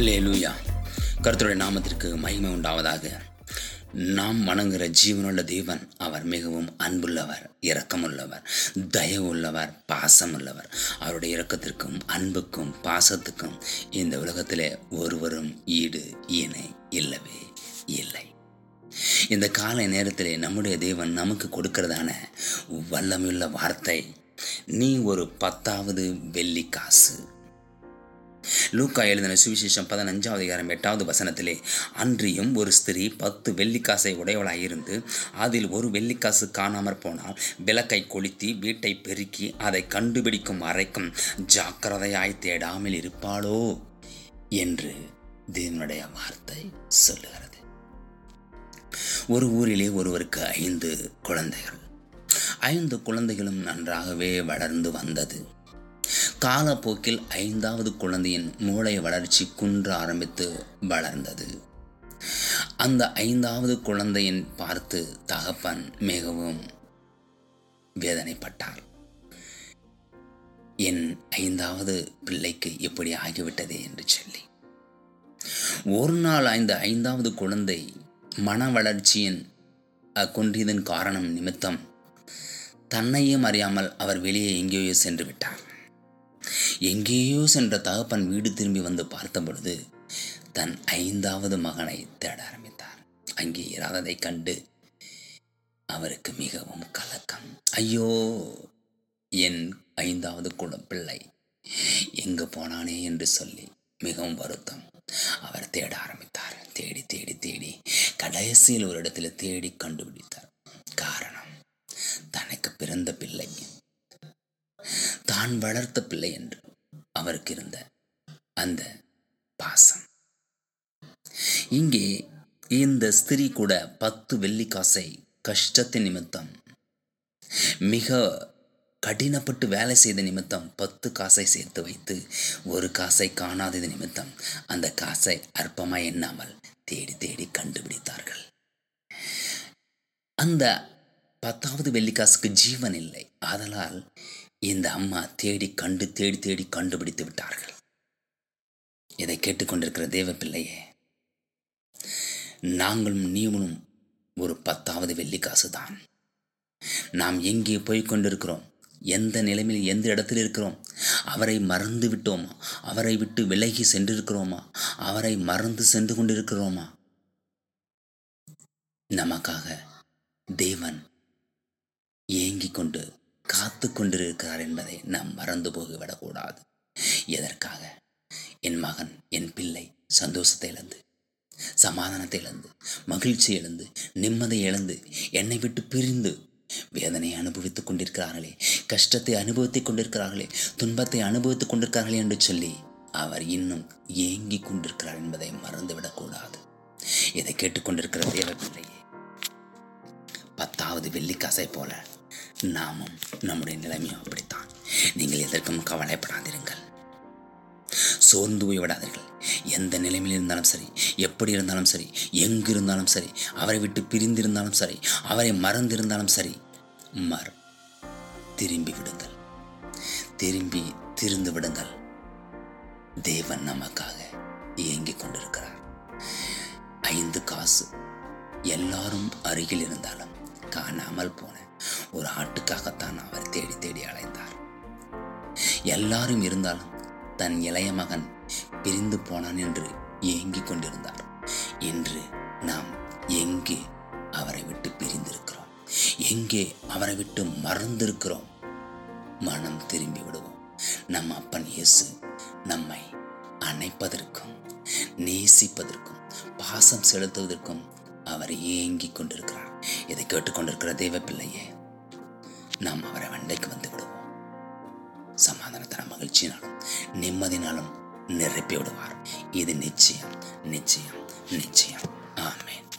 லே லூயா கருத்துடைய நாமத்திற்கு மகிமை உண்டாவதாக. நாம் வணங்குகிற ஜீவனுள்ள தேவன் அவர் மிகவும் அன்புள்ளவர் இரக்கமுள்ளவர் தயவுள்ளவர் பாசமுள்ளவர். அவருடைய இரக்கத்திற்கும் அன்புக்கும் பாசத்துக்கும் இந்த உலகத்திலே ஒருவரும் ஈடு இணை இல்லவே இல்லை. இந்த காலை நேரத்தில் நம்முடைய தேவன் நமக்கு கொடுக்கிறதான வல்லமையுள்ள வார்த்தை நீ ஒரு பத்தாவது வெள்ளி காசு. லூக்கா எழுதின சுவிசேஷம் பதினஞ்சாவது அதிகாரம் எட்டாவது வசனத்திலே அன்றியும் ஒரு ஸ்திரீ பத்து வெள்ளிக்காசை உடையவளாயிருந்து அதில் ஒரு வெள்ளிக்காசு காணாமற் போனால் விளக்கை கொளுத்தி வீட்டை பெருக்கி அதை கண்டுபிடிக்கும் அறைக்கும் ஜாக்கிரதையாய் தேடாமல் இருப்பாளோ? என்று தேவனுடைய வார்த்தை சொல்லுகிறது. ஒரு ஊரிலே ஒருவருக்கு ஐந்து குழந்தைகள். ஐந்து குழந்தைகளும் நன்றாகவே வளர்ந்து வந்தது. காலப்போக்கில் ஐந்தாவது குழந்தையின் மூளை வளர்ச்சி குன்ற ஆரம்பித்து வளர்ந்தது. அந்த ஐந்தாவது குழந்தையின் பார்த்து தகப்பன் மிகவும் வேதனைப்பட்டார். என் ஐந்தாவது பிள்ளைக்கு இப்படி ஆகிவிட்டதே என்று சொல்லி. ஒரு நாள் ஐந்து ஐந்தாவது குழந்தை மன வளர்ச்சியின் குன்றியதன் காரணம் நிமித்தம் தன்னையும் அறியாமல் அவர் வெளியே எங்கேயோ சென்று விட்டார். எங்கேயோ சென்ற தகப்பன் வீடு திரும்பி வந்து பார்த்த பொழுது தன் ஐந்தாவது மகனை தேட ஆரம்பித்தார். அங்கே இராததை கண்டு அவருக்கு மிகவும் கலக்கம். ஐயோ என் ஐந்தாவது குல பிள்ளை எங்கு போனானே? என்று சொல்லி மிகவும் வருத்தம். அவர் தேட ஆரம்பித்தார். தேடி தேடி தேடி கடைசியில் ஒரு இடத்துல தேடி கண்டுபிடித்தார். காரணம் தனக்கு பிறந்த பிள்ளை. தான் வளர்த்த பிள்ளை என்று அவருக்கு இருந்த அந்த பாசம். இங்கே இந்த ஸ்திரீ கூட பத்து வெள்ளிக்காசை கஷ்டத்தின் நிமித்தம் மிக கடினப்பட்டு வேலை செய்த நிமித்தம் பத்து காசை சேர்த்து வைத்து ஒரு காசை காணாதது நிமித்தம் அந்த காசை அற்பமாக எண்ணாமல் தேடி தேடி கண்டுபிடித்தார்கள். அந்த பத்தாவது வெள்ளிக்காசுக்கு ஜீவன் இல்லை. ஆதலால் இந்த அம்மா தேடி கண்டு தேடி தேடி கண்டுபிடித்து விட்டார்கள். இதை கேட்டுக்கொண்டிருக்கிற தேவ பிள்ளையே நாங்களும் நீங்களும் ஒரு பத்தாவது வெள்ளிக்காசு தான் நாம் எங்கே போய் கொண்டிருக்கிறோம்? எந்த நிலைமையில் எந்த இடத்தில் இருக்கிறோம்? அவரை மறந்து விட்டோமா? அவரை விட்டு விலகி சென்றிருக்கிறோமா? அவரை மறந்து சென்று கொண்டிருக்கிறோமா? நமக்காக தேவன் ஏங்கிக் கொண்டு காத்து கொண்டிருக்கிறார் என்பதை நாம் மறந்து போகிவிடக்கூடாது. எதற்காக? என் மகன் என் பிள்ளை சந்தோஷத்தை இழந்து சமாதானத்தை இழந்து மகிழ்ச்சி இழந்து நிம்மதி இழந்து என்னை விட்டு பிரிந்து வேதனையை அனுபவித்துக் கொண்டிருக்கிறார்களே கஷ்டத்தை அனுபவித்துக் கொண்டிருக்கிறார்களே துன்பத்தை அனுபவித்துக் கொண்டிருக்கிறார்களே என்று சொல்லி அவர் இன்னும் ஏங்கிக் கொண்டிருக்கிறார் என்பதை மறந்துவிடக்கூடாது. இதை கேட்டுக்கொண்டிருக்கிற தேவ பிள்ளையே பத்தாவது வெள்ளிக்காசை போல நாமும் நம்முடைய நிலைமையும் அப்படித்தான். நீங்கள் எதற்கும் கவலைப்படாதிருங்கள். சோர்ந்து போய் விடாதீர்கள் எந்த நிலைமையில் இருந்தாலும் சரி எப்படி இருந்தாலும் சரி எங்கு இருந்தாலும் சரி அவரை விட்டு பிரிந்திருந்தாலும் சரி அவரை மறந்திருந்தாலும் சரி மர் திரும்பி விடுங்கள். திரும்பி திருந்து விடுங்கள். தேவன் நமக்காக இயங்கிக் கொண்டிருக்கிறார். ஐந்து காசு எல்லாரும் அருகில் இருந்தாலும் காணாமல் போன ஒரு ஆட்டுக்காகத்தான் அவர் தேடி தேடி அலைந்தார். எல்லாரும் இருந்தாலும் தன் இளைய மகன் பிரிந்து போனான் என்று ஏங்கிக் கொண்டிருந்தார். இன்று நாம் எங்கே அவரை விட்டு பிரிந்திருக்கிறோம்? எங்கே அவரை விட்டு மறந்திருக்கிறோம்? மனம் திரும்பி விடுவோம். நம் அப்பன் இயேசு நம்மை அணைப்பதற்கும் நேசிப்பதற்கும் பாசம் செலுத்துவதற்கும் அவர் ஏங்கிக் கொண்டிருக்கிறார். இதை கேட்டுக்கொண்டிருக்கிற தெய்வ பிள்ளையே நாம் அவரை வண்டைக்கு வந்து விடுவோம். சமாதானத்தன மகிழ்ச்சியினாலும் நிம்மதினாலும் நிரப்பி விடுவார் இது நிச்சயம் நிச்சயம் நிச்சயம். ஆமேன்.